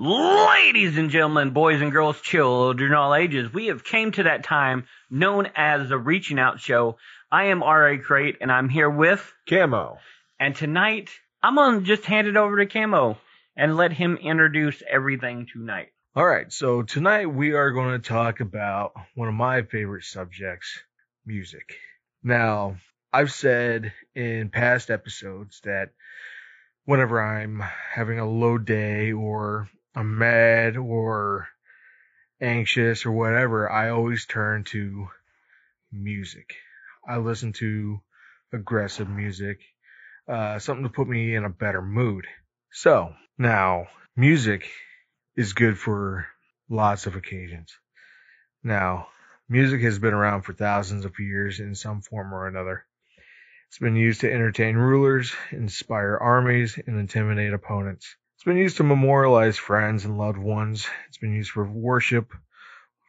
Ladies and gentlemen, boys and girls, children all ages, we have came to that time known as the Reaching Out Show. I am R.A. Crate and I'm here with, Camo. and tonight I'm gonna just hand it over to Camo and let him introduce everything tonight. All right, so tonight we are going to talk about one of my favorite subjects, music. Now, I've said in past episodes that whenever I'm having a low day or I'm mad or anxious or whatever, I always turn to music. I listen to aggressive music, uh, something to put me in a better mood. So, now, music is good for lots of occasions. Now, music has been around for thousands of years in some form or another. It's been used to entertain rulers, inspire armies, and intimidate opponents. It's been used to memorialize friends and loved ones. It's been used for worship,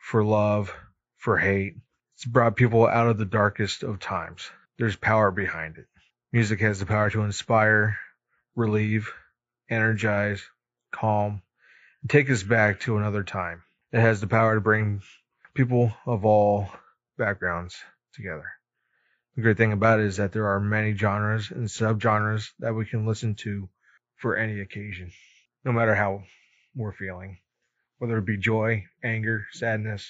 for love, for hate. It's brought people out of the darkest of times. There's power behind it. Music has the power to inspire, relieve, energize, calm, and take us back to another time. It has the power to bring people of all backgrounds together. The great thing about it is that there are many genres and subgenres that we can listen to for any occasion, no matter how we're feeling, whether it be joy, anger, sadness,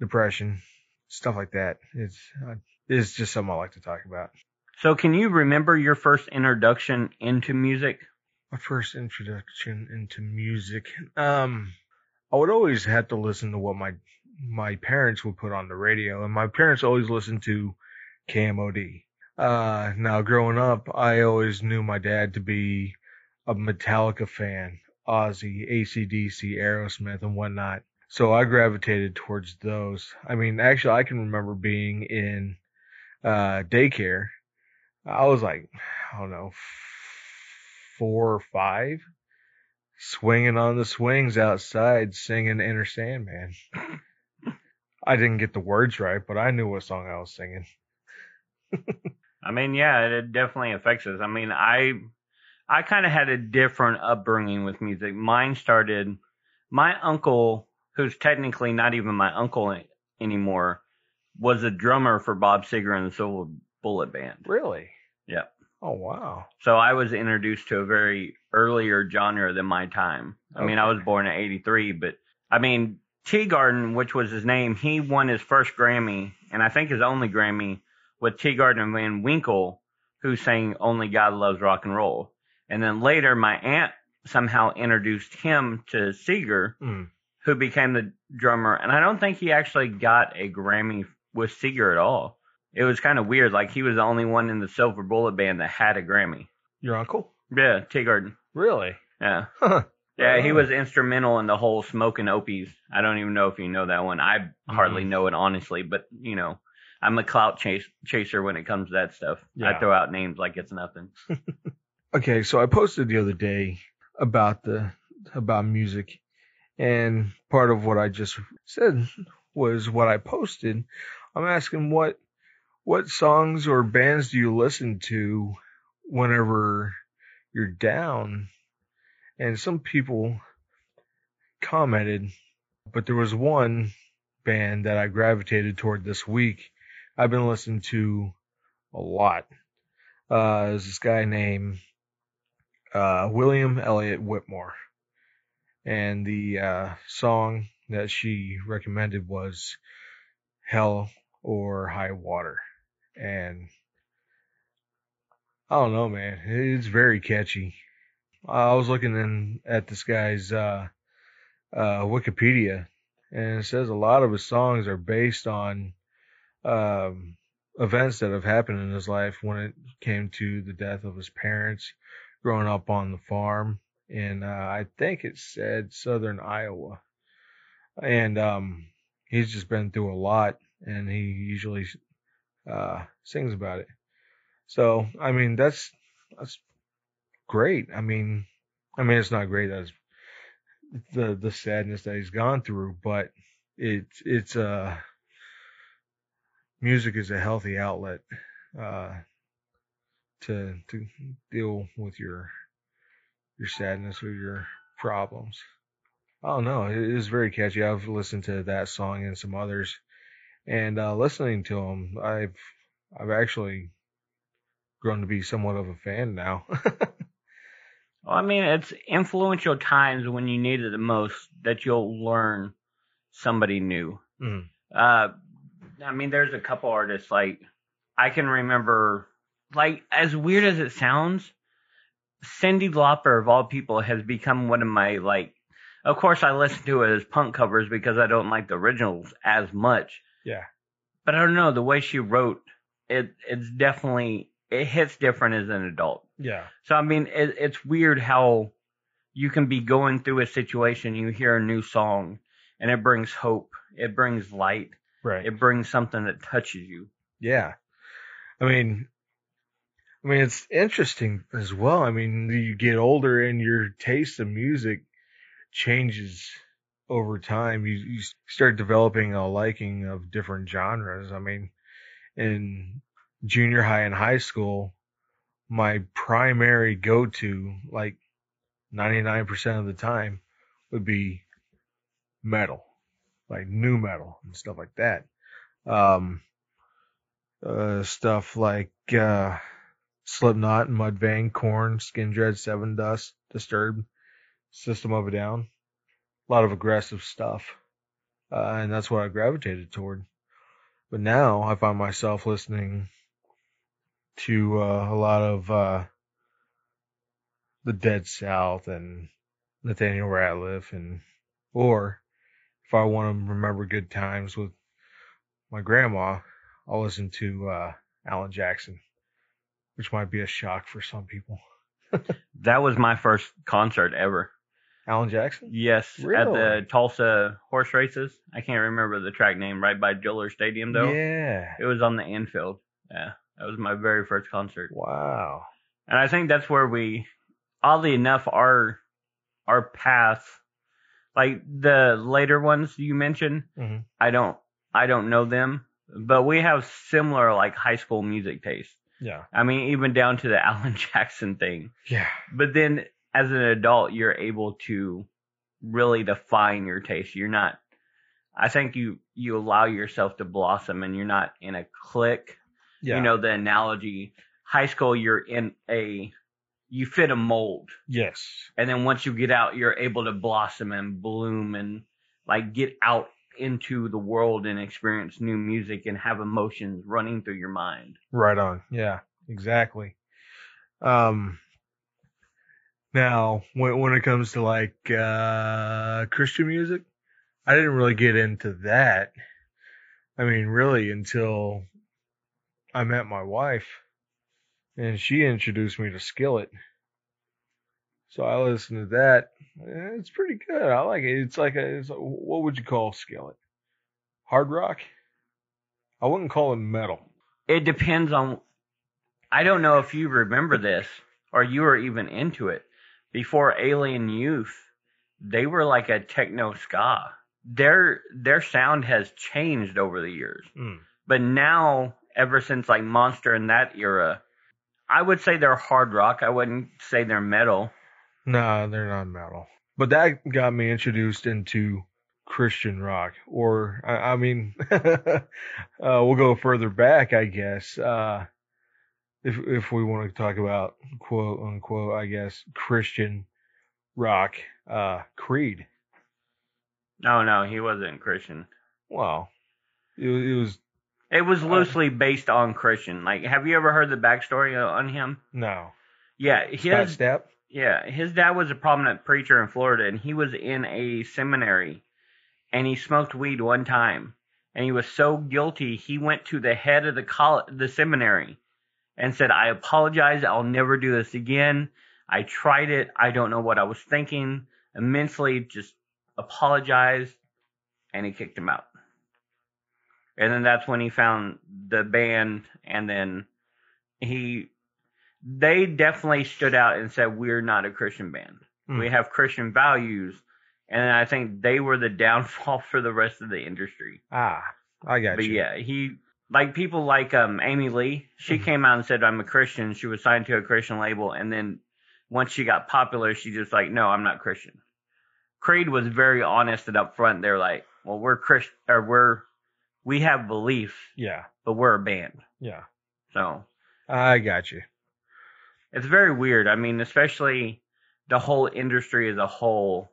depression, stuff like that. It's uh, it's just something I like to talk about. So can you remember your first introduction into music? My first introduction into music, um, I would always have to listen to what my my parents would put on the radio, and my parents always listened to KMOD. Uh, now growing up, I always knew my dad to be a Metallica fan, Ozzy, ACDC, Aerosmith, and whatnot. So I gravitated towards those. I mean, actually, I can remember being in uh, daycare. I was like, I don't know, four or five, swinging on the swings outside, singing Enter Sandman. I didn't get the words right, but I knew what song I was singing. I mean, yeah, it definitely affects us. I mean, I I kind of had a different upbringing with music. Mine started my uncle, who's technically not even my uncle anymore, was a drummer for Bob Seger and the Silver Bullet Band. Really? Yeah. Oh wow. So I was introduced to a very earlier genre than my time. I mean, I was born in 83, but I mean, Teegarden, which was his name, he won his first Grammy and I think his only Grammy with Teegarden and Van Winkle, who sang Only God Loves Rock and Roll. And then later my aunt somehow introduced him to Seger, Mm. who became the drummer. And I don't think he actually got a Grammy with Seger at all. It was kind of weird. Like he was the only one in the Silver Bullet Band that had a Grammy. Your uncle? Yeah, Teegarden. Really? Yeah. Huh. Yeah, he Oh. was instrumental in the whole smoking O.P.'s. I don't even know if you know that one. I hardly Mhm. know it honestly, but you know, I'm a clout chase, chaser when it comes to that stuff. I throw out names like it's nothing. Okay, so I posted the other day about the about music, and part of what I just said was what I posted. I'm asking what what songs or bands do you listen to whenever you're down? And some people commented, but there was one band that I gravitated toward this week. I've been listening to a lot. Uh, there's this guy named uh, William Elliott Whitmore. And the uh, song that she recommended was Hell or High Water. And I don't know, man. It's very catchy. I was looking in at this guy's uh, uh, Wikipedia, and it says a lot of his songs are based on um, events that have happened in his life when it came to the death of his parents, growing up on the farm in uh, I think it said southern Iowa, and um, he's just been through a lot, and he usually uh, sings about it. So I mean that's that's great. I mean, I mean it's not great that's the the sadness that he's gone through, but it's it's uh music is a healthy outlet uh to to deal with your your sadness or your problems. Oh no, it is very catchy. I've listened to that song and some others, and uh, listening to them, I've I've actually grown to be somewhat of a fan now. Well, I mean, it's influential times when you need it the most that you'll learn somebody new. Mhm. Uh, I mean, there's a couple artists like I can remember, like as weird as it sounds, Cindy Lauper of all people has become one of my like. Of course, I listen to it as punk covers because I don't like the originals as much. yeah, But I don't know the way she wrote it. It's definitely it hits different as an adult. yeah, So I mean, it, it's weird how you can be going through a situation, you hear a new song, and it brings hope, it brings light, right. it brings something that touches you. Yeah. I mean, I mean, it's interesting as well. I mean, you get older and your taste in music changes over time. You, you start developing a liking of different genres. I mean, in junior high and high school, my primary go-to, like 99% of the time, would be metal, like nu metal and stuff like that. Um, uh, stuff like uh, Slipknot, Mudvayne, Korn, Skindred, Seven Dust, Disturbed, System of a Down. A lot of aggressive stuff, uh, and that's what I gravitated toward. But now I find myself listening to uh, a lot of uh, the Dead South and Nathaniel Rateliff, and or if I want to remember good times with my grandma, I'll listen to uh, Alan Jackson, which might be a shock for some people. That was my first concert ever. Alan Jackson? Yes, really? at the Tulsa horse races. I can't remember the track name, right by Giller Stadium though. Yeah. It was on the infield. Yeah, that was my very first concert. Wow. And I think that's where we, oddly enough, our our path, like the later ones you mentioned, Mhm. I don't I don't know them, but we have similar like high school music taste. Yeah. I mean, even down to the Alan Jackson thing. Yeah. But then as an adult, you're able to really define your taste. You're not. I think you you allow yourself to blossom, and you're not in a clique Yeah. you know the analogy high school you're in a you fit a mold Yes. and then once you get out you're able to blossom and bloom and like get out into the world and experience new music and have emotions running through your mind Right on. Yeah. Exactly. Um. Now, when when it comes to like uh Christian music, I didn't really get into that. I mean, really until I met my wife, and she introduced me to Skillet. So I listened to that. Eh, It's pretty good. I like it. It's like a. It's a what would you call Skillet? Hard rock. I wouldn't call it metal. it depends on i don't know if you remember this or you were even into it before alien youth they were like a techno ska their their sound has changed over the years Mm. But now, ever since like Monster in that era, I would say they're hard rock. I wouldn't say they're metal. No, they're not metal. But that got me introduced into Christian rock, or I, I mean, uh, we'll go further back, I guess. Uh, if if we want to talk about quote unquote, I guess Christian rock, uh, Creed. No, no, he wasn't Christian. Well, it, was- it was It was loosely based on Christian. Like, have you ever heard the backstory on him? no Yeah, his Stapp. Yeah, his dad was a prominent preacher in Florida, and he was in a seminary, and he smoked weed one time, and he was so guilty he went to the head of the college, the seminary, and said, "I apologize. I'll never do this again. I tried it. I don't know what I was thinking. Immensely, just apologized." And he kicked him out. And then that's when he found the band, and then he, they definitely stood out and said, "We're not a Christian band. Hmm. We have Christian values." And I think they were the downfall for the rest of the industry. Ah, I got But you. But yeah, he like people like um Amy Lee. She Mhm. came out and said, "I'm a Christian." She was signed to a Christian label, and then once she got popular, she just like, "No, I'm not Christian." Creed was very honest and upfront. They're like, well, we're Christ or we're we have beliefs, Yeah. but we're a band. Yeah. So I got you. It's very weird. I mean, especially the whole industry as a whole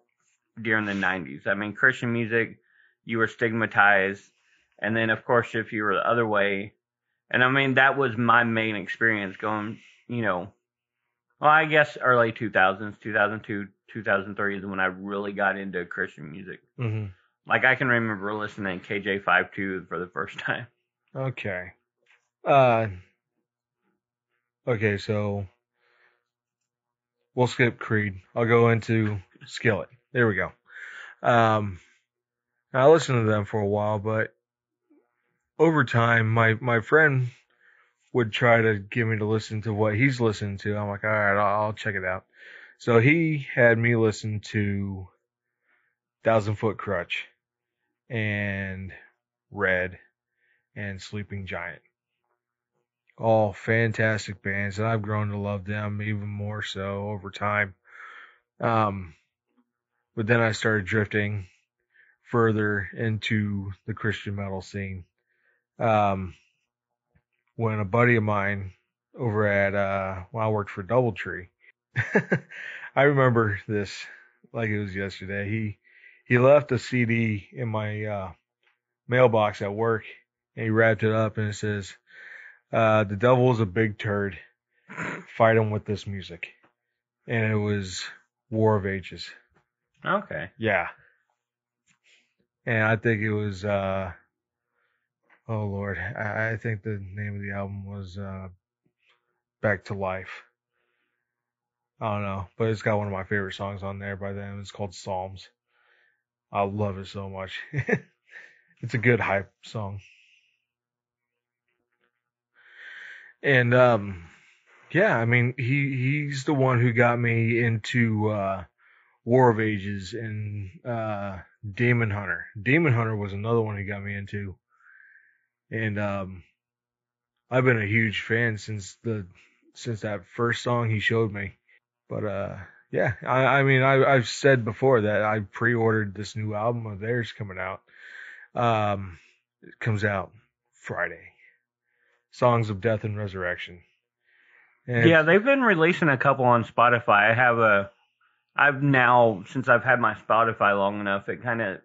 during the 90s. I mean, Christian music, you were stigmatized. And then, of course, if you were the other way, and I mean, that was my main experience going, you know, well, I guess early 2000s, 2002, 2003 is when I really got into Christian music. hmm Like, I can remember listening to KJ52 for the first time. Okay. Uh. Okay, so we'll skip Creed. I'll go into Skillet. There we go. Um, I listened to them for a while, but over time, my my friend would try to get me to listen to what he's listening to. I'm like, all right, I'll, I'll check it out. So he had me listen to Thousand Foot Krutch and Red and Sleeping Giant. All fantastic bands, and I've grown to love them even more so over time. Um, but then I started drifting further into the Christian metal scene. Um, when a buddy of mine over at uh, when I worked for DoubleTree, I remember this like it was yesterday. He he left a CD in my uh, mailbox at work, and he wrapped it up, and it says, uh, "The devil is a big turd. Fight him with this music." And it was War of Ages. Okay. Yeah. And I think it was uh oh lord. I, I think the name of the album was uh Back to Life. I don't know, but it's got one of my favorite songs on there by them. It's called Psalms. I love it so much. it's a good hype song. And um yeah, I mean he he's the one who got me into uh War of Ages and uh Demon Hunter. Demon Hunter was another one he got me into. And um I've been a huge fan since the since that first song he showed me. But uh yeah, I, I mean I I've said before that I pre ordered this new album of theirs coming out. Um it comes out Friday. Songs of Death and Resurrection. And Yeah, they've been releasing a couple on Spotify. I have a, I've now since I've had my Spotify long enough, it kind of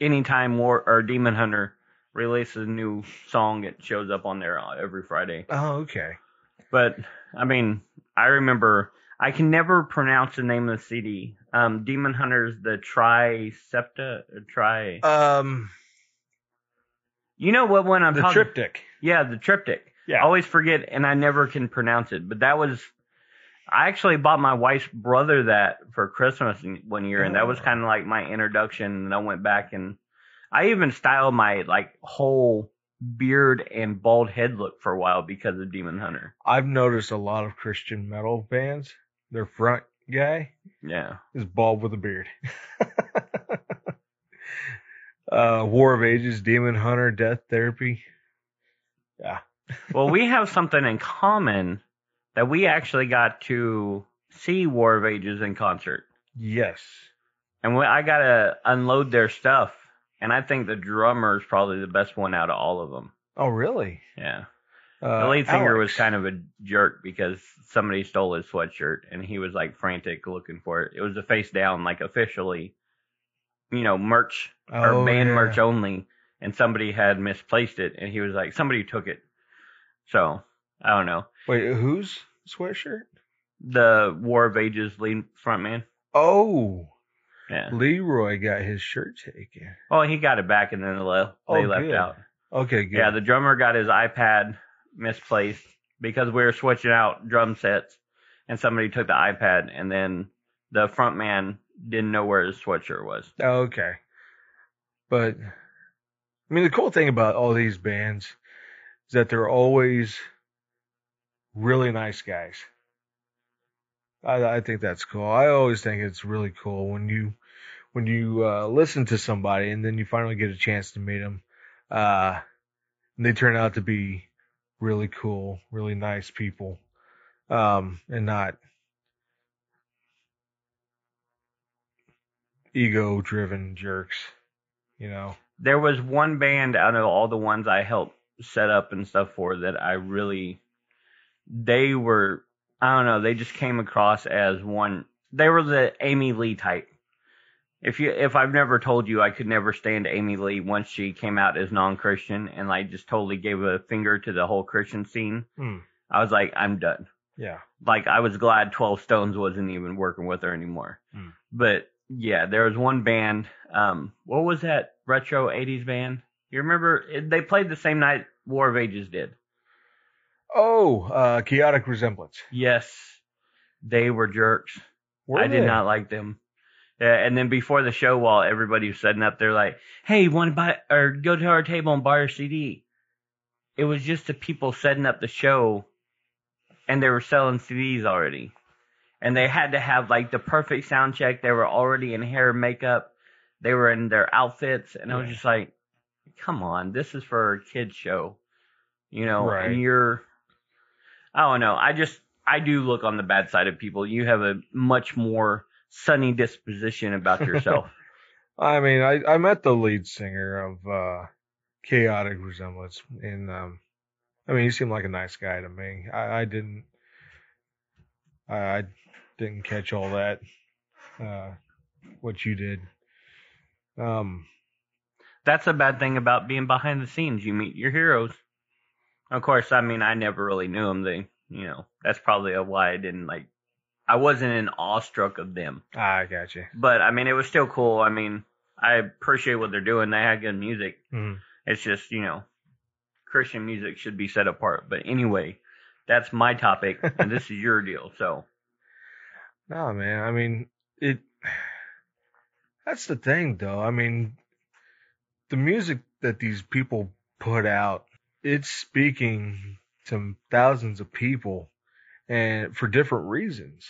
anytime War or Demon Hunter releases a new song, it shows up on there every Friday. Oh, okay. But I mean, I remember I can never pronounce the name of the CD. Um, Demon Hunter's the Tricepta, or Tri. Um you know what one I'm the talking? triptych. Yeah, the triptych. Yeah. I always forget and I never can pronounce it. But that was, I actually bought my wife's brother that for Christmas one year, and that was Oh. kind of like my introduction. And I went back and I even styled my like whole beard and bald head look for a while because of Demon Hunter. I've noticed a lot of Christian metal bands, their front guy Yeah. is bald with a beard. uh, War of Ages, Demon Hunter, Death Therapy. Yeah. Well, we have something in common that we actually got to see War of Ages in concert. Yes. And we, I got to unload their stuff. And I think the drummer is probably the best one out of all of them. Oh, really? Yeah. Uh, The lead singer was kind of a jerk because somebody stole his sweatshirt and he was like frantic looking for it. It was a face down, like officially, you know, merch or Oh, band yeah. merch only. And somebody had misplaced it and he was like, somebody took it. So I don't know. Wait, whose sweatshirt? The War of Ages lead frontman. Oh, Yeah. Leroy got his shirt taken. Well, he got it back and then they left, Oh, they left good. out. Okay, good. Yeah, the drummer got his iPad misplaced because we were switching out drum sets and somebody took the iPad and then the front man didn't know where his sweatshirt was. Oh, okay. But I mean, the cool thing about all these bands is that they're always really nice guys. I, I think that's cool. I always think it's really cool when you when you uh, listen to somebody and then you finally get a chance to meet them, uh, and they turn out to be really cool, really nice people, um, and not ego driven jerks, you know. There was one band out of all the ones I helped set up and stuff for that I really, they were, I don't know, they just came across as one, they were the Amy Lee type. If you, if I've never told you, I could never stand Amy Lee once she came out as non-Christian and like just totally gave a finger to the whole Christian scene. Hmm. I was like, I'm done. Yeah. Like I was glad 12 Stones wasn't even working with her anymore. Hmm. But yeah, there was one band. Um, what was that retro 80s band? You remember? It- They played the same night War of Ages did. Oh, uh, chaotic resemblance. Yes, they were jerks. Were I did not like them. Yeah, and then before the show, while everybody was setting up, they're like, "Hey, want to buy or go to our table and buy our CD?" It was just the people setting up the show, and they were selling CDs already, and they had to have like the perfect sound check. They were already in hair and makeup. They were in their outfits, and I was just like, "Come on, this is for a kids show," you know. Right. And you're, I don't know. I just I do look on the bad side of people. You have a much more sunny disposition about yourself. I mean, I, I met the lead singer of uh, Chaotic Resemblance, and um, I mean, he seemed like a nice guy to me. I, I didn't, I, I didn't catch all that, uh, what you did. Um, That's a bad thing about being behind the scenes. You meet your heroes. Of course, I mean, I never really knew them. They, you know, that's probably why I didn't like. I wasn't in awestruck of them, I got you. but I mean, it was still cool. I mean, I appreciate what they're doing. They had good music. Mhm. It's just, you know, Christian music should be set apart. But anyway, that's my topic, and this is your deal. So, No, man. I mean, it. That's the thing, though. I mean, the music that these people put out, it's speaking to thousands of people, and for different reasons.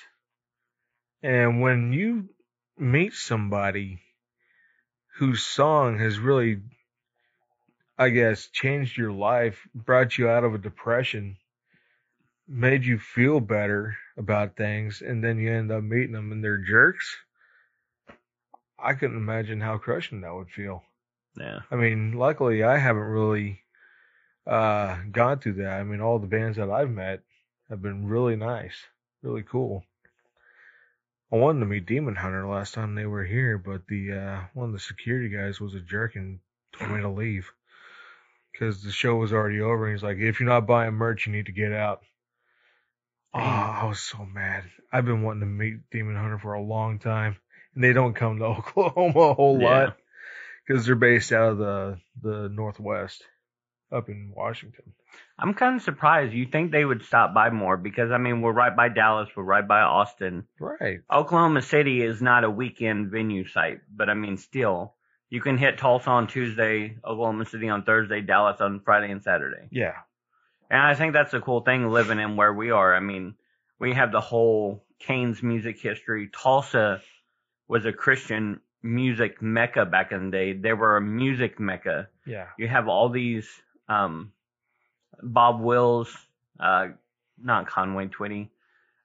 And when you meet somebody whose song has really, I guess, changed your life, brought you out of a depression, made you feel better about things, and then you end up meeting them and they're jerks. I couldn't imagine how crushing that would feel. yeah. I mean, luckily I haven't really uh gone through that. I mean, all the bands that I've met have been really nice, really cool. I wanted to meet Demon Hunter last time they were here, but the uh one of the security guys was a jerk and told me to leave because the show was already over. And he's like, "If you're not buying merch, you need to get out." Oh, I was so mad. I've been wanting to meet Demon Hunter for a long time, and they don't come to Oklahoma a whole Yeah. lot because they're based out of the the Northwest, up in Washington. I'm kind of surprised. You think they would stop by more because I mean, we're right by Dallas, we're right by Austin. Right. Oklahoma City is not a weekend venue site, but I mean, still, you can hit Tulsa on Tuesday, Oklahoma City on Thursday, Dallas on Friday and Saturday. Yeah. And I think that's a cool thing living in where we are. I mean, we have the whole Cain's music history. Tulsa was a Christian music mecca back in the day. They were a music mecca. Yeah. You have all these, um, Bob Wills, uh, not Conway Twitty,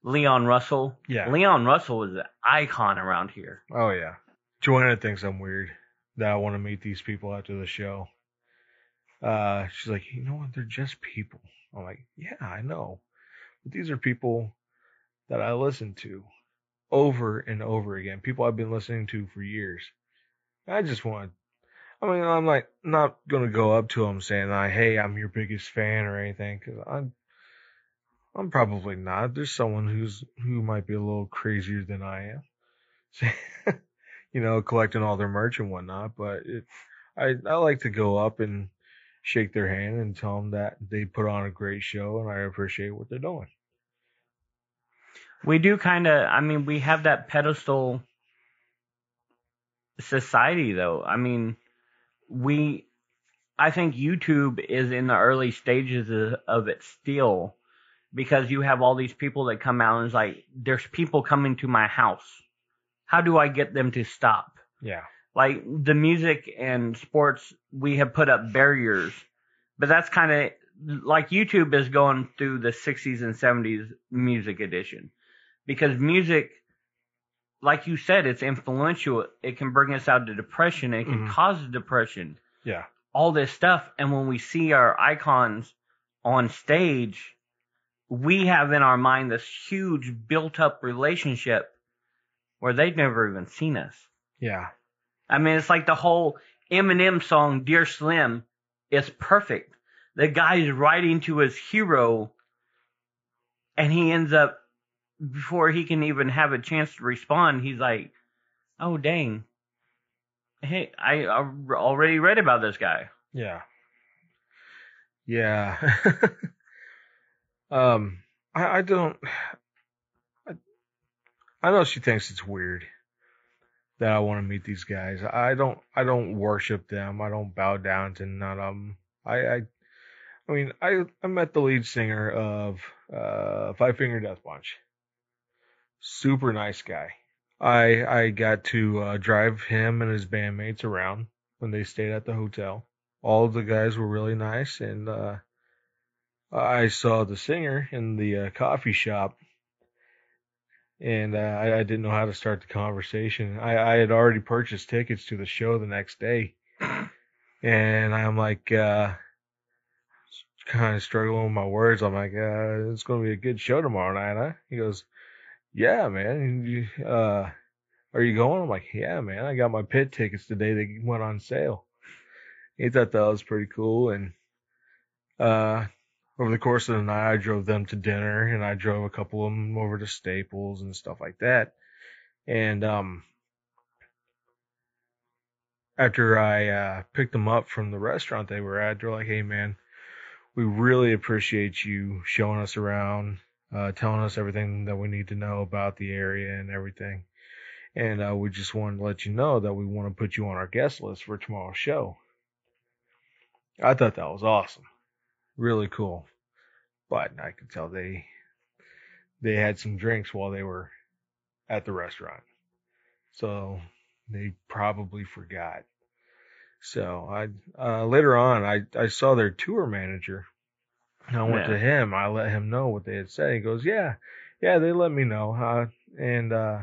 Leon Russell. Yeah. Leon Russell was an icon around here. Oh yeah. Joanna thinks I'm weird that I want to meet these people after the show. Uh, she's like, you know what? They're just people. I'm like, yeah, I know, but these are people that I listen to over and over again. People I've been listening to for years. I just want. I mean, I'm like not gonna go up to them saying, like, "Hey, I'm your biggest fan" or anything, because I'm. I'm probably not. There's someone who's who might be a little crazier than I am. you know, collecting all their merch and whatnot. But it, I I like to go up and shake their hand and tell them that they put on a great show and I appreciate what they're doing. We do kind of, I mean, we have that pedestal society though. I mean, we, I think YouTube is in the early stages of, of it still because you have all these people that come out and it's like, there's people coming to my house. How do I get them to stop? Yeah. Like the music and sports we have put up barriers but that's kind of like youtube is going through the 60s and 70s music edition because music like you said, it's influential. It can bring us out to depression. It can Mhm. cause depression. Yeah. All this stuff. And when we see our icons on stage, we have in our mind this huge built up relationship where they've never even seen us. Yeah. I mean, it's like the whole Eminem song, Dear Slim, is perfect. The guy's writing to his hero, and he ends up, before he can even have a chance to respond, he's like, oh, dang. Hey, I, I already read about this guy. Yeah. Yeah. um, I, I don't. I, I know she thinks it's weird that I want to meet these guys. I don't. I don't worship them. I don't bow down to none of them. I. I, I mean, I I met the lead singer of uh, Five Finger Death Punch. Super nice guy. I I got to uh, drive him and his bandmates around when they stayed at the hotel all of the guys were really nice and uh I saw the singer in the uh, coffee shop and uh, I, I didn't know how to start the conversation. I, I had already purchased tickets to the show the next day and I'm like uh kind of struggling with my words. I'm like, uh, it's going to be a good show tomorrow night, huh? He goes, yeah, man. You, uh, are you going? I'm like, yeah, man. I got my pit tickets today. They went on sale he thought that was pretty cool. And uh, over the course of the night, I drove them to dinner, and I drove a couple of them over to Staples and stuff like that. And um, after I uh, picked them up from the restaurant they were at, they're like, "Hey, man, we really appreciate you showing us around, uh, telling us everything that we need to know about the area and everything." And uh, we just wanted to let you know that we want to put you on our guest list for tomorrow's show. I thought that was awesome. Really cool. But I could tell they they had some drinks while they were at the restaurant. So they probably forgot. So I uh later on I I saw their tour manager. And I went Yeah. to him. I let him know what they had said. He goes, "Yeah. Yeah, they let me know. Uh and uh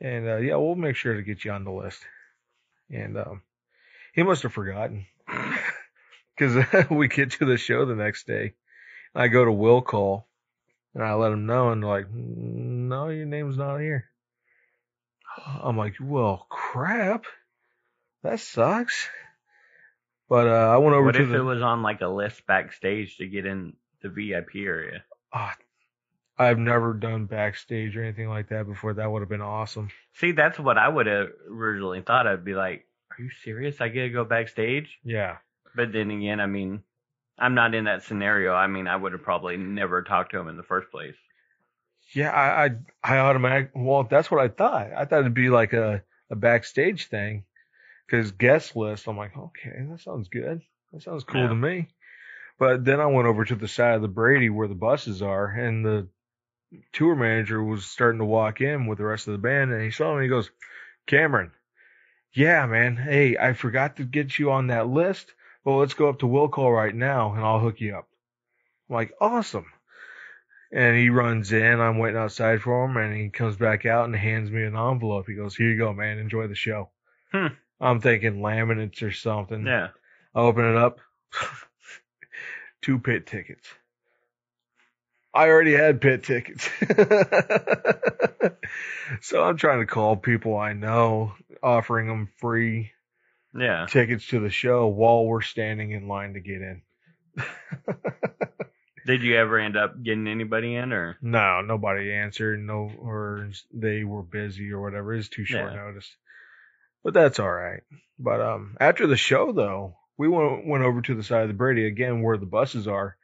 and uh yeah, we'll make sure to get you on the list." And um he must have forgotten because we get to the show the next day. I go to will call and I let him know, and like, "No, your name's not here." I'm like, "Well, crap, that sucks." But uh, I went over What to What if the. it was on like a list backstage to get in the VIP area? Ah, I've never done backstage or anything like that before. That would have been awesome. See, that's what I would have originally thought. I'd be like, "Are you serious? I get to go backstage?" Yeah, But then again, I mean, I'm not in that scenario. I mean, I would have probably never talked to him in the first place. yeah. I I, I automatic. Well, that's what I thought. I thought it'd be like a a backstage thing because guest list. I'm like, okay, that sounds good. That sounds cool Yeah. to me. But then I went over to the side of the Brady where the buses are, and the tour manager was starting to walk in with the rest of the band, and he saw me. And he goes, Cameron, yeah, man. Hey, I forgot to get you on that list. Well, let's go up to Will Call right now, and I'll hook you up. I'm like, awesome. And he runs in. I'm waiting outside for him, and he comes back out and hands me an envelope. He goes, "Here you go, man. Enjoy the show." Hmm. I'm thinking laminates or something. Yeah. I open it up. Two pit tickets. I already had pit tickets. so I'm trying to call people I know, offering them free Yeah. tickets to the show while we're standing in line to get in. Did you ever end up getting anybody in or? no, nobody answered. No, or they were busy or whatever. It's too short Yeah. notice. But that's all right. But um, after the show though, we went went over to the side of the Brady again where the buses are.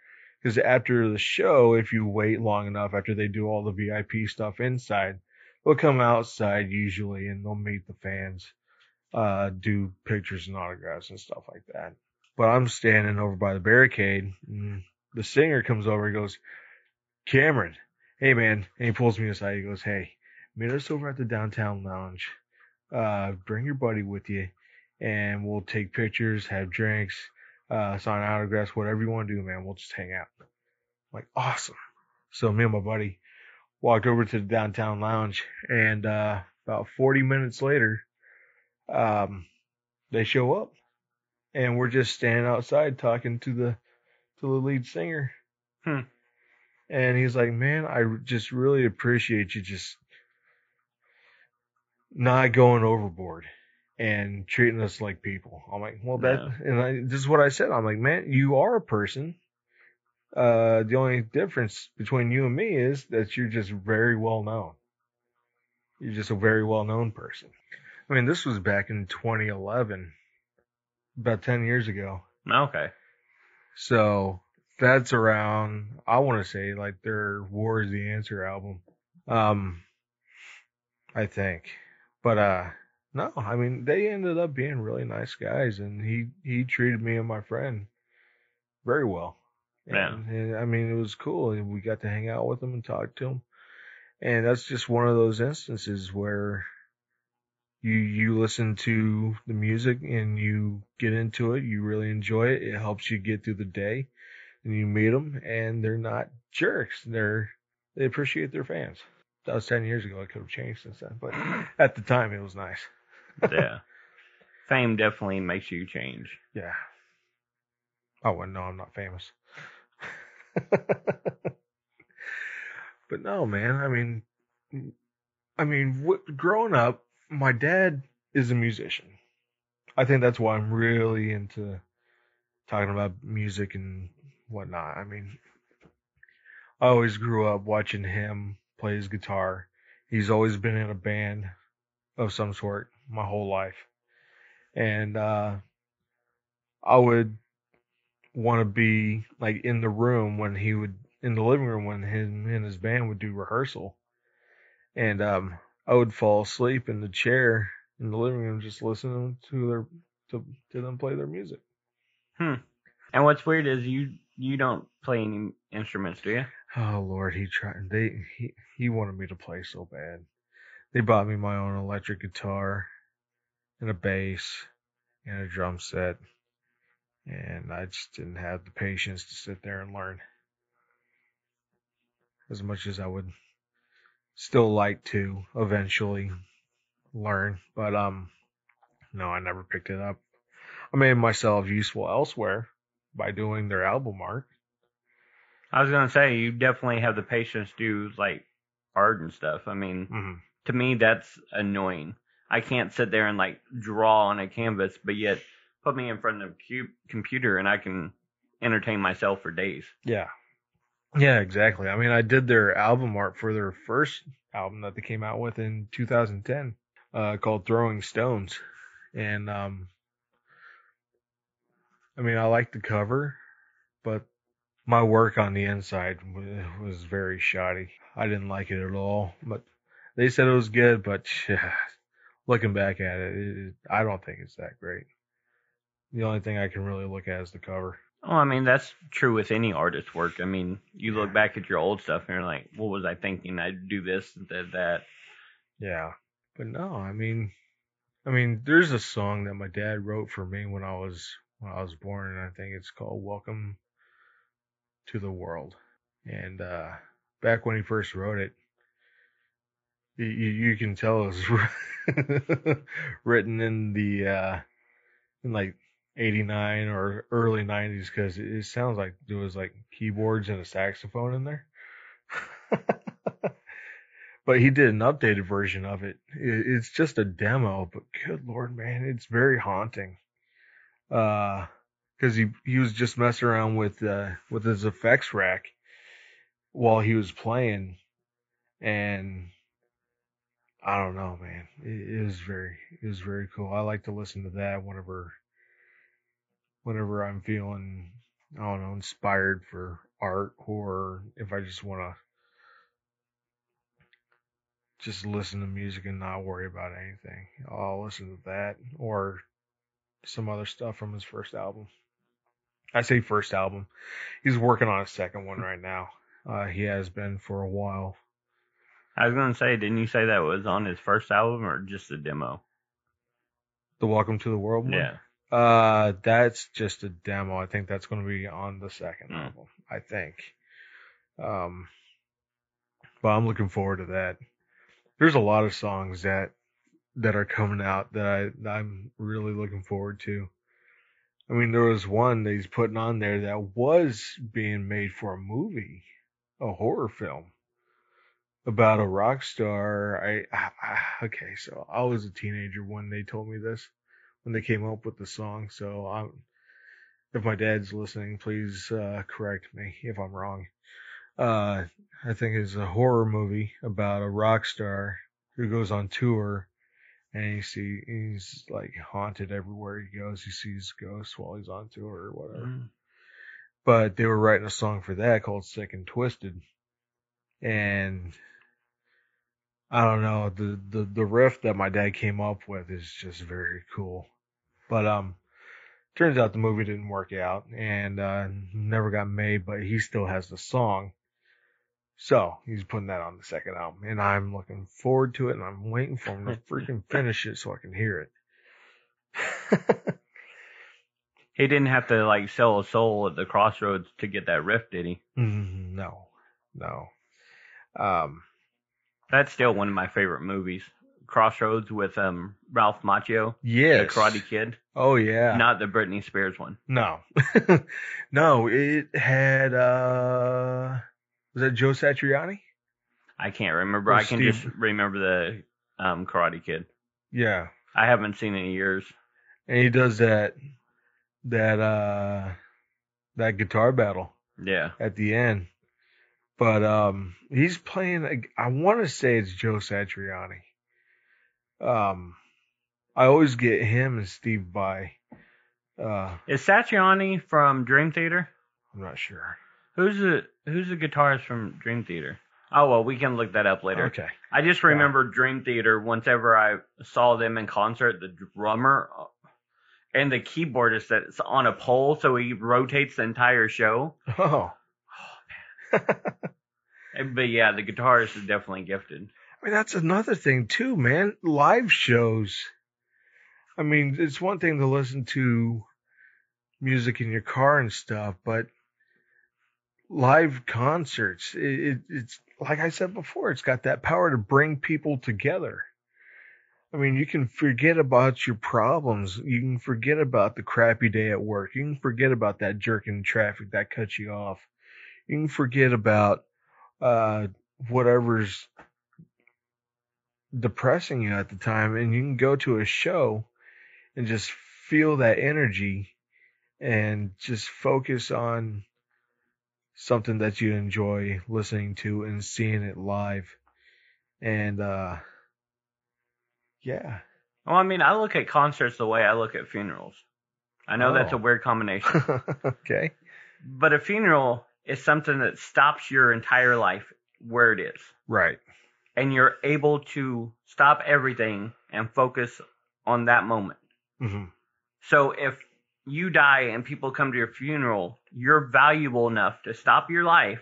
Because after the show, if you wait long enough after they do all the VIP stuff inside, they'll come outside usually and they'll meet the fans, uh, do pictures and autographs and stuff like that. But I'm standing over by the barricade and the singer comes over and goes, Cameron, hey man. And he pulls me aside. He goes, hey, meet us over at the downtown lounge. Uh, bring your buddy with you and we'll take pictures, have drinks, uh, sign autographs, whatever you want to do, man. We'll just hang out. I'm like, awesome. So me and my buddy walked over to the downtown lounge, and uh, about 40 minutes later, um, they show up, and we're just standing outside talking to the to the lead singer. Hmm. And he's like, "Man, I just really appreciate you just not going overboard." and treating us like people. I'm like, well, that, and I, this is what I said. I'm like, man, you are a person. Uh, the only difference between you and me is that you're just very well known. You're just a very well known person. I mean, this was back in 2011, about 10 years ago. Okay. So that's around, I want to say like their War is the Answer album. Um, I think, but, uh, no, I mean, they ended up being really nice guys and he, he treated me and my friend very well. Yeah. And, and, I mean, it was cool. We got to hang out with him and talk to him. And that's just one of those instances where you, you listen to the music and you get into it. You really enjoy it. It helps you get through the day and you meet them and they're not jerks. They're, they appreciate their fans. That was 10 years ago. It could have changed since then, but at the time it was nice. Yeah. Fame definitely makes you change. Yeah. Oh wouldn't I'm not famous. but no, man. I mean, I mean, wh- growing up, my dad is a musician. I think that's why I'm really into talking about music and whatnot. I mean, I always grew up watching him play his guitar. He's always been in a band of some sort my whole life. And, uh, I would want to be like in the room when he would in the living room when him and his band would do rehearsal, and um, I would fall asleep in the chair in the living room just listening to their to to them play their music. Hmm. And what's weird is you you don't play any instruments, do you? Oh Lord, he tried. They he he wanted me to play so bad. They bought me my own electric guitar, and a bass, and a drum set, and I just didn't have the patience to sit there and learn. As much as I would still like to eventually learn, but um, no, I never picked it up. I made myself useful elsewhere by doing their album art. I was gonna say you definitely have the patience to do like art and stuff. I mean, Mm-hmm. to me that's annoying. I can't sit there and like draw on a canvas, but yet put me in front of a computer and I can entertain myself for days. Yeah. Yeah, exactly. I mean, I did their album art for their first album that they came out with in 2010, uh, called Throwing Stones. And, um, I mean, I like the cover, but my work on the inside was, very shoddy. I didn't like it at all, but they said it was good, but looking back at it, it, I don't think it's that great. The only thing I can really look at is the cover. Oh, I mean that's true with any artist's work. I mean, you look back at your old stuff and you're like, what was I thinking? I'd do this and did that. Yeah. But no, I mean I mean, there's a song that my dad wrote for me when I was when I was born and I think it's called Welcome to the World. And uh back when he first wrote it, you, you can tell it was written in the uh in like 89 or early 90s because it, sounds like there was like keyboards and a saxophone in there. but he did an updated version of it. it. It's just a demo, but good lord, man, it's very haunting. Uh, because he he was just messing around with uh with his effects rack while he was playing, and I don't know, man, it, it was very it was very cool. I like to listen to that whenever whenever I'm feeling I don't know inspired for art or if I just want to just listen to music and not worry about anything. I'll listen to that or some other stuff from his first album. I say first album. He's working on a second one right now. Uh, he has been for a while. I was gonna say, didn't you say that was on his first album or just a demo? The Welcome to the World one? Yeah. Uh, that's just a demo. I think that's going to be on the second Hmm. album. I think. Um, but I'm looking forward to that. There's a lot of songs that that are coming out that I I'm really looking forward to. I mean, there was one that he's putting on there that was being made for a movie, a horror film about a rock star. I, I, I okay, so I was a teenager when they told me this, when they came up with the song. So I'm, if my dad's listening, please uh, correct me if I'm wrong. Uh, I think it's a horror movie about a rock star who goes on tour and you see he's like haunted everywhere he goes. He sees ghosts while he's on tour or whatever. Mm. But they were writing a song for that called Sick and Twisted. And I don't know, the, the, the riff that my dad came up with is just very cool. But um turns out the movie didn't work out and uh never got made, but he still has the song. So he's putting that on the second album, and I'm looking forward to it, and I'm waiting for him to freaking finish it so I can hear it. He didn't have to like sell a soul at the crossroads to get that riff, did he? Mm, no, no. Um, That's still one of my favorite movies. Crossroads with um Ralph Macchio, yes. the Karate Kid, Oh yeah. not the Britney Spears one. No. no, it had uh was that Joe Satriani? I can't remember. Or I can Steve- just remember the um Karate Kid. Yeah. I haven't seen it in years. And he does that that uh that guitar battle Yeah. at the end. But um he's playing I want to say it's Joe Satriani. Um I always get him and Steve Vai uh Is Satriani from Dream Theater? I'm not sure. Who's the Who's the guitarist from Dream Theater? Oh well, we can look that up later. Okay. I just remember Dream Theater. Whenever I saw them in concert, the drummer uh, and the keyboardist that's on a pole, so he rotates the entire show. Oh. But yeah, the guitarist is definitely gifted. I mean, that's another thing too, man. Live shows. I mean, it's one thing to listen to music in your car and stuff, but live concerts, it, it, it's like I said before, it's got that power to bring people together. I mean, you can forget about your problems. You can forget about the crappy day at work. You can forget about that jerk in traffic that cuts you off. You can forget about uh, whatever's depressing you at the time and you can go to a show and just feel that energy and just focus on something that you enjoy listening to and seeing it live and uh yeah Well, I mean, I look at concerts the way I look at funerals. I know that's Oh. a weird combination, okay but a funeral is something that stops your entire life where it is. right and you're able to stop everything and focus on that moment. hmm So if you die and people come to your funeral, you're valuable enough to stop your life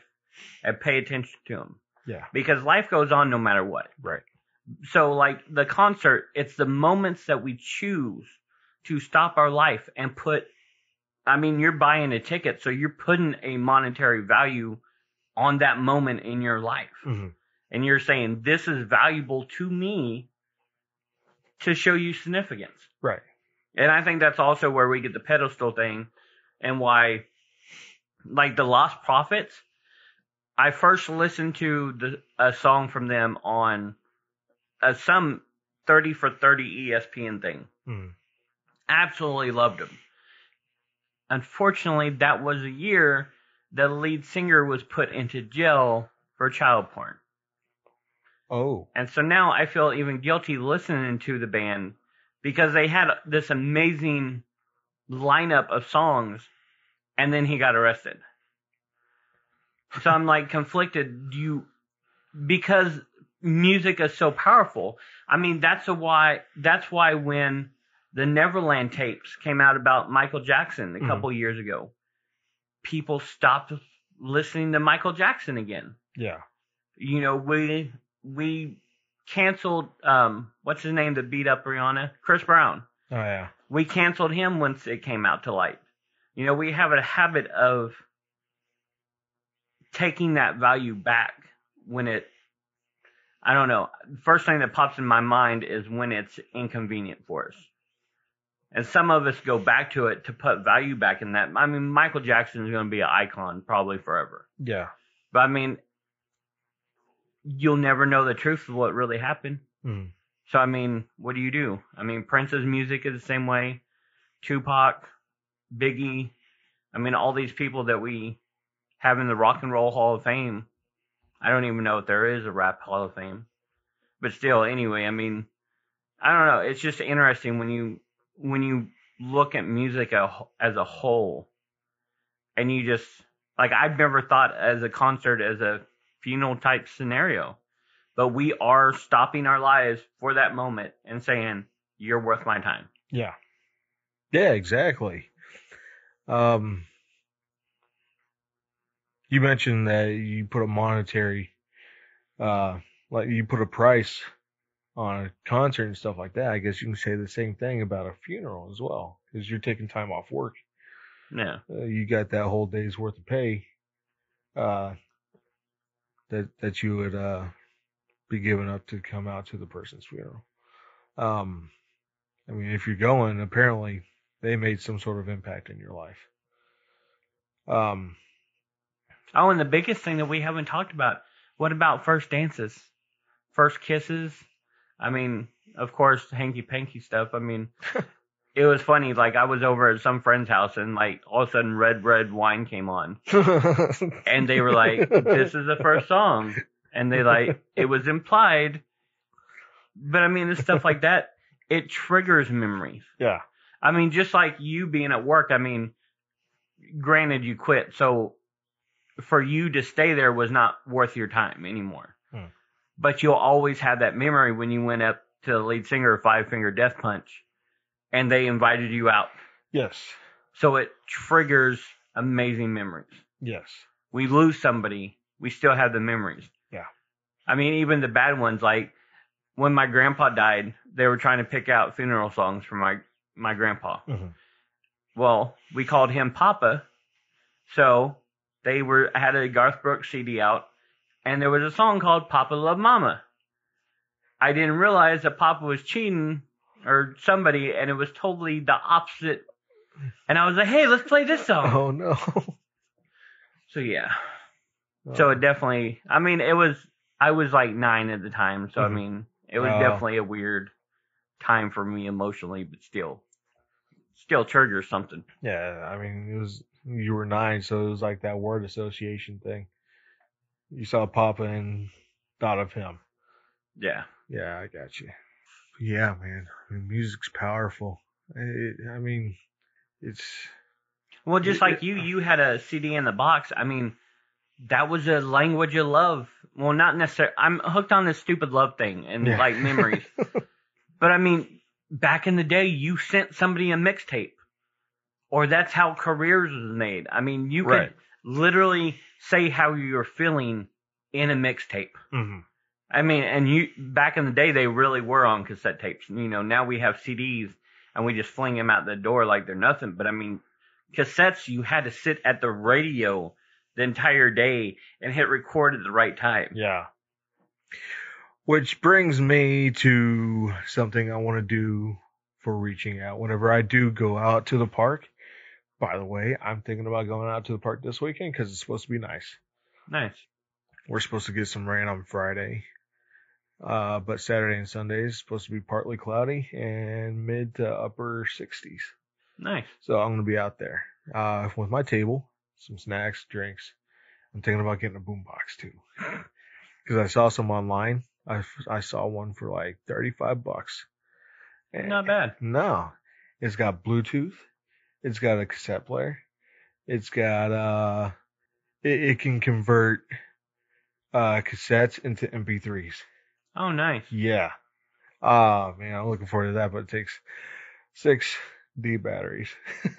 and pay attention to them yeah because life goes on no matter what. right So like the concert, it's the moments that we choose to stop our life and put I mean, you're buying a ticket, so you're putting a monetary value on that moment in your life hmm and you're saying this is valuable to me to show you significance. right And I think that's also where we get the pedestal thing and why like the Lostprophets, I first listened to the a song from them on uh, some 30 for 30 ESPN thing. Mhm. Absolutely loved them. Unfortunately, that was a year the lead singer was put into jail for child porn. oh And so now I feel even guilty listening to the band because they had this amazing lineup of songs and then he got arrested. So I'm like conflicted. Do you, because music is so powerful. I mean, that's a why, that's why when the Neverland tapes came out about Michael Jackson a Mhm. couple years ago, people stopped listening to Michael Jackson again yeah you know, we we canceled um what's his name that beat up Rihanna? Chris Brown. oh yeah We canceled him once it came out to light. You know, we have a habit of taking that value back when it I don't know. First thing that pops in my mind is when it's inconvenient for us. And some of us go back to it to put value back in that. I mean, Michael Jackson is going to be an icon probably forever. Yeah. But I mean, you'll never know the truth of what really happened. Mm. So I mean, what do you do? I mean, Prince's music is the same way. Tupac, Biggie. I mean, all these people that we have in the Rock and Roll Hall of Fame. I don't even know if there is a Rap Hall of Fame, but still, anyway. I mean, I don't know. It's just interesting when you when you look at music as a whole, and you just like I've never thought as a concert as a funeral type scenario, but we are stopping our lives for that moment and saying you're worth my time. Yeah. Yeah, exactly. Um, you mentioned that you put a monetary, uh, like you put a price on a concert and stuff like that. I guess you can say the same thing about a funeral as well, because you're taking time off work. Yeah. Uh, you got that whole day's worth of pay, uh, that that you would uh be giving up to come out to the person's funeral. Um, I mean, if you're going, apparently they made some sort of impact in your life. Um, oh, and the biggest thing that we haven't talked about, what about first dances, first kisses? I mean, of course, hanky panky stuff. I mean, it was funny. Like I was over at some friend's house, and like all of a sudden, red red wine came on, and they were like, "This is the first song," and they like it was implied. But I mean, the stuff like that, it triggers memories. Yeah. I mean, just like you being at work. I mean, granted, you quit, so for you to stay there was not worth your time anymore. Hmm. But you'll always have that memory when you went up to the lead singer of Five Finger Death Punch and they invited you out. Yes. So it triggers amazing memories. Yes. We lose somebody, we still have the memories. Yeah. I mean, even the bad ones, like when my grandpa died, they were trying to pick out funeral songs for my, my grandpa. Mhm. Well, we called him Papa. So they were had a Garth Brooks CD out, and there was a song called Papa Love Mama. I didn't realize that Papa was cheating or somebody, and it was totally the opposite. And I was like, "Hey, let's play this song." Oh no. So yeah, so it definitely. I mean, it was. I was like nine at the time, so I Mhm. mean, it was Oh. definitely a weird time for me emotionally, but still, still triggers something. Yeah, I mean, it was you were nine, so it was like that word association thing. You saw Papa and thought of him. Yeah. Yeah, I got you. Yeah, man. I mean, music's powerful. It, I mean, it's Well, just Y- like you, you had a CD in the box. I mean, that was a language of love. Well, not necessarily. I'm hooked on this stupid love thing and Yeah. like memories. but I mean, back in the day, you sent somebody a mixtape, or that's how careers was made. I mean, you could Right. Literally say how you're feeling in a mixtape. hmm I mean, and you back in the day, they really were on cassette tapes. You know, now we have CDs and we just fling them out the door like they're nothing. But I mean, cassettes, you had to sit at the radio the entire day and hit record at the right time. Yeah. Which brings me to something I want to do for reaching out. Whenever I do go out to the park, by the way, I'm thinking about going out to the park this weekend because it's supposed to be nice. Nice. We're supposed to get some rain on Friday. Uh, but Saturday and Sunday is supposed to be partly cloudy and mid to upper 60s. Nice. So I'm going to be out there, uh, with my table, some snacks, drinks. I'm thinking about getting a boombox too. Cause I saw some online. I, I saw one for like 35 bucks. And- Not bad. No. It's got Bluetooth. It's got a cassette player. It's got, uh, it, it can convert, uh, cassettes into MP3s. Oh, nice. Yeah. Ah, man, I'm looking forward to that, but it takes six D batteries.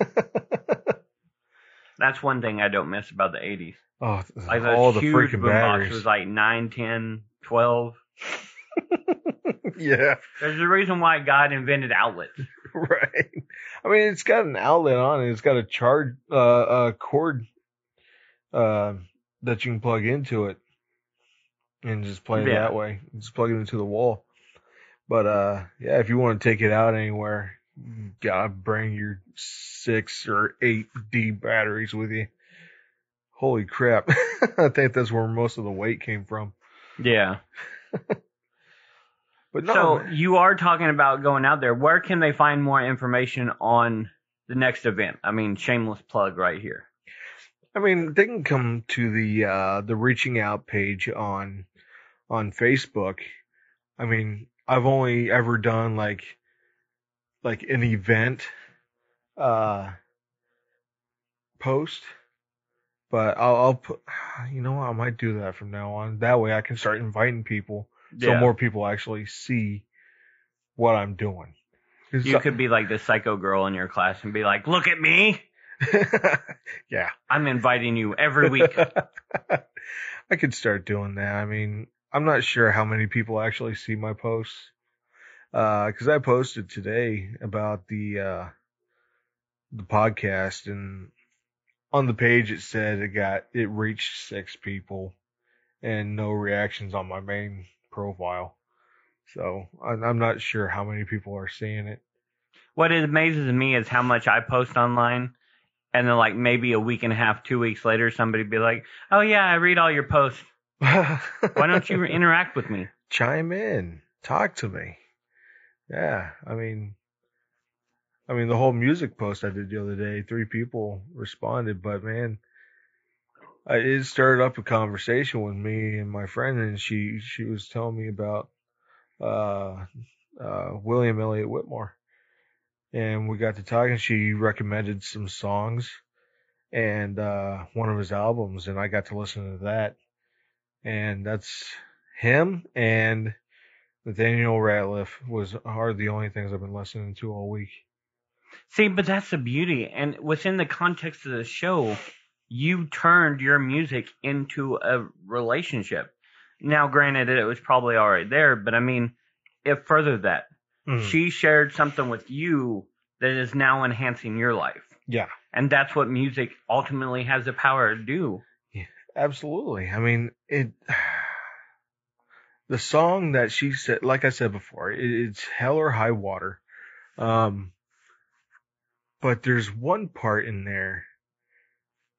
That's one thing I don't miss about the 80s. oh, Like all the freaking batteries. was like 9, 10, 12. yeah, There's a reason why God invented outlets. right. I mean, it's got an outlet on it. It's got a charge, uh, a cord, uh, that you can plug into it. and just play it Yeah. that way. Just plug it into the wall. But uh, yeah, if you want to take it out anywhere, you gotta bring your six or eight D batteries with you. Holy crap! I think that's where most of the weight came from. Yeah. But no, so man. you are talking about going out there. Where can they find more information on the next event? I mean, shameless plug right here. I mean, they can come to the uh, the reaching out page on on Facebook. I mean, I've only ever done like like an event uh post, but I'll, I'll put. You know what? I might do that from now on. That way, I can start inviting people, so Yeah. more people actually see what I'm doing. You could be like the psycho girl in your class and be like, "Look at me! yeah. I'm inviting you every week." I could start doing that. I mean, I'm not sure how many people actually see my posts. Uh, cause I posted today about the, uh, the podcast and on the page it said it got, it reached six people and no reactions on my main profile. So I'm, I'm not sure how many people are seeing it. what amazes me is how much I post online, and then like maybe a week and a half, two weeks later, somebody be like, "Oh yeah, I read all your posts. Why don't you interact with me?" chime in, talk to me. Yeah, I mean, I mean the whole music post I did the other day, three people responded, but man, I, it started up a conversation with me and my friend, and she she was telling me about uh uh William Elliott Whitmore, and we got to talking. She recommended some songs and uh one of his albums, and I got to listen to that, and that's him and Nathaniel Rateliff was are the only things I've been listening to all week. See, but that's the beauty, and within the context of the show, you turned your music into a relationship. Now, granted, it was probably already there, but I mean, it furthered that. Mm. She shared something with you that is now enhancing your life. Yeah, And that's what music ultimately has the power to do. Yeah, absolutely. I mean, it. The song that she said, like I said before, it, it's hell or high water. Um, but there's one part in there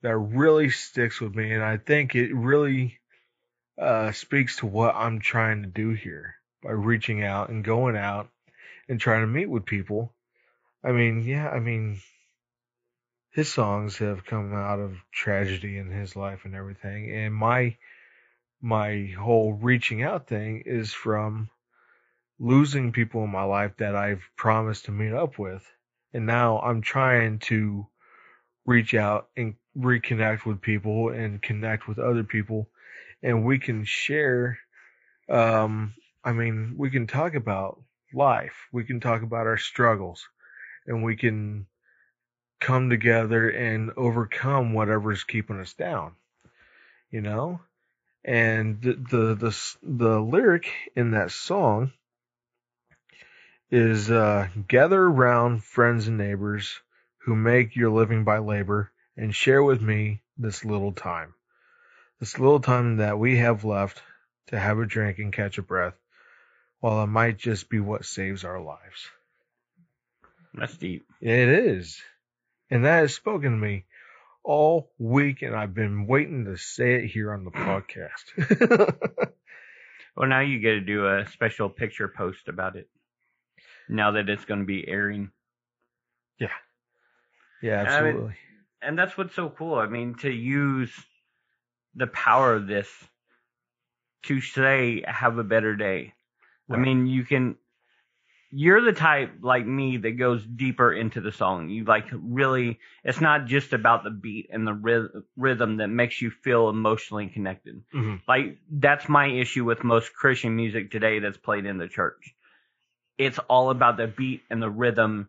that really sticks with me, and I think it really uh, speaks to what I'm trying to do here by reaching out and going out and trying to meet with people. I mean, yeah, I mean, his songs have come out of tragedy in his life and everything, and my my whole reaching out thing is from losing people in my life that I've promised to meet up with. And now I'm trying to reach out and reconnect with people and connect with other people. And we can share, um, I mean, we can talk about life. We can talk about our struggles and we can come together and overcome whatever's keeping us down, you know? and the the the, the lyric in that song is uh, gather around friends and neighbors who make your living by labor and share with me this little time this little time that we have left to have a drink and catch a breath while it might just be what saves our lives That's deep. it is and that has spoken to me all week and i've been waiting to say it here on the podcast Well, now you get to do a special picture post about it. Now that it's going to be airing. Yeah, I mean, absolutely. And that's what's so cool. I mean, to use the power of this to say, have a better day. I mean, you can, you're the type like me that goes deeper into the song. You like really, it's not just about the beat and the ryth- rhythm that makes you feel emotionally connected. Mhm. Like, that's my issue with most Christian music today that's played in the church. It's all about the beat and the rhythm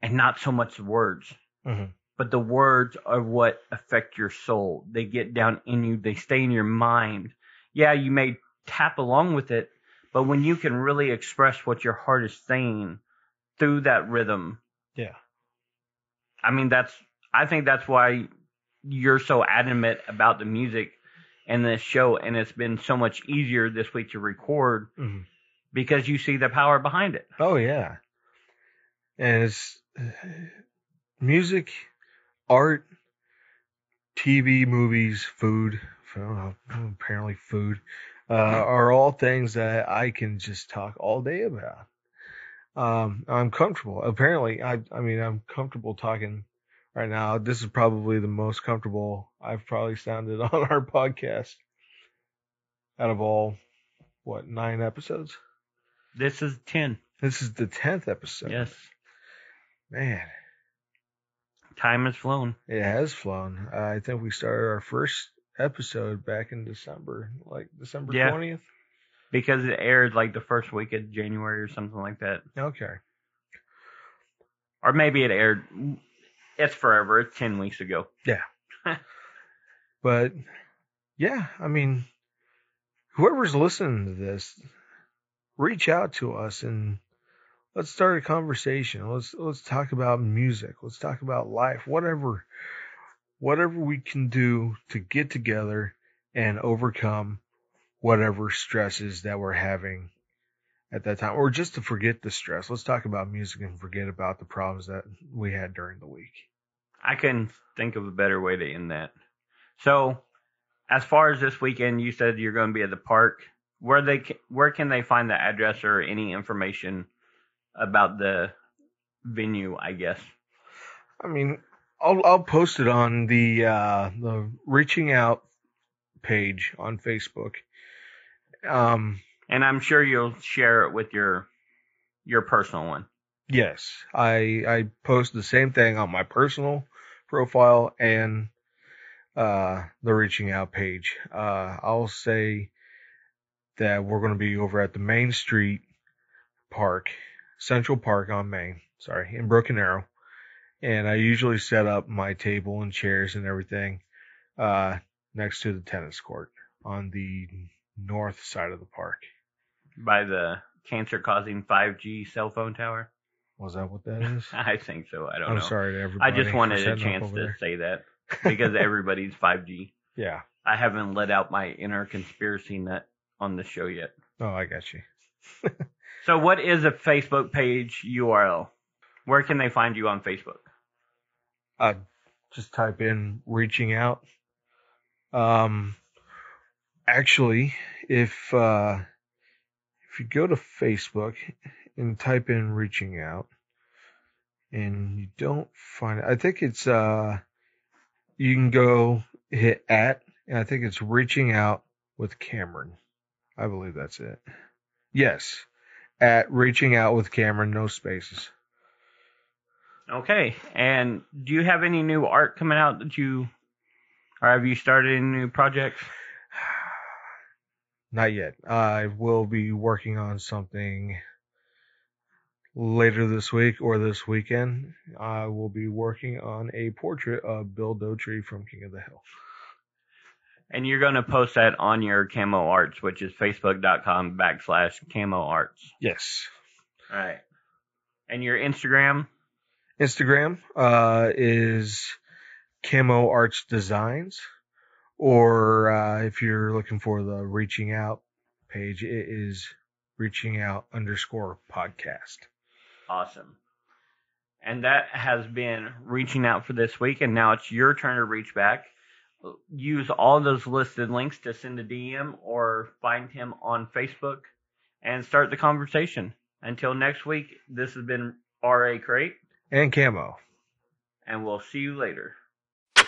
and not so much the words Mhm. But the words are what affect your soul. They get down in you, they stay in your mind. Yeah, you may tap along with it, but when you can really express what your heart is saying through that rhythm, Yeah. I mean, that's, I think that's why you're so adamant about the music and this show, and it's been so much easier this week to record Mhm. because you see the power behind it. Oh yeah, and it's music, art, TV, movies, food. well, Apparently, food uh, are all things that I can just talk all day about. Um, I'm comfortable. Apparently, I I mean I'm comfortable talking right now. This is probably the most comfortable I've probably sounded on our podcast out of all what nine episodes. This is 10. This is the tenth episode. Yes. Man, Time has flown. it has flown. Uh, I think we started our first episode back in December, like December Yeah. twentieth. Because it aired like the first week of January or something like that. Okay. Or maybe it aired. It's forever. It's 10 weeks ago. Yeah. but yeah, I mean, whoever's listening to this, reach out to us and let's start a conversation. Let's let's talk about music. Let's talk about life. Whatever whatever we can do to get together and overcome whatever stresses that we're having at that time or just to forget the stress. Let's talk about music and forget about the problems that we had during the week. I couldn't think of a better way to end that. So, as far as this weekend, you said you're going to be at the park. Where they where can they find the address or any information about the venue? I guess. I mean, I'll I'll post it on the uh, the reaching out page on Facebook. Um, And I'm sure you'll share it with your your personal one. yes, I I post the same thing on my personal profile and uh, the reaching out page. Uh, I'll say that we're going to be over at the Main Street Park, Central Park on Main, sorry, in Broken Arrow. And I usually set up my table and chairs and everything uh, next to the tennis court on the north side of the park. by the cancer causing 5G cell phone tower? Was that what that is? I think so. I don't know. I'm sorry to everybody. I just wanted a chance to there. say that because everybody's 5G. Yeah. I haven't let out my inner conspiracy nut on the show yet. Oh, I got you. So, what is a Facebook page URL? Where can they find you on Facebook? Uh, just type in reaching out. Um, actually, if uh, if you go to Facebook and type in reaching out, and you don't find it, I think it's uh, you can go hit at, and I think it's reaching out with Cameron. I believe that's it. Yes, at reaching out with Cameron, no spaces. Okay. And do you have any new art coming out that you, or have you started any new projects? Not yet. I will be working on something later this week or this weekend. I will be working on a portrait of Bill Dauterive from King of the Hill. And you're going to post that on your Camo Arts, which is facebook.com backslash Camo Arts. Yes. All right. And your Instagram? Instagram uh, is Camo Arts Designs, or uh, if you're looking for the reaching out page, it is reaching out underscore podcast. Awesome. And that has been reaching out for this week, and now it's your turn to reach back. Use all those listed links to send a DM or find him on Facebook and start the conversation. Until next week, this has been RA Crate, And Camo. and we'll see you later. Break.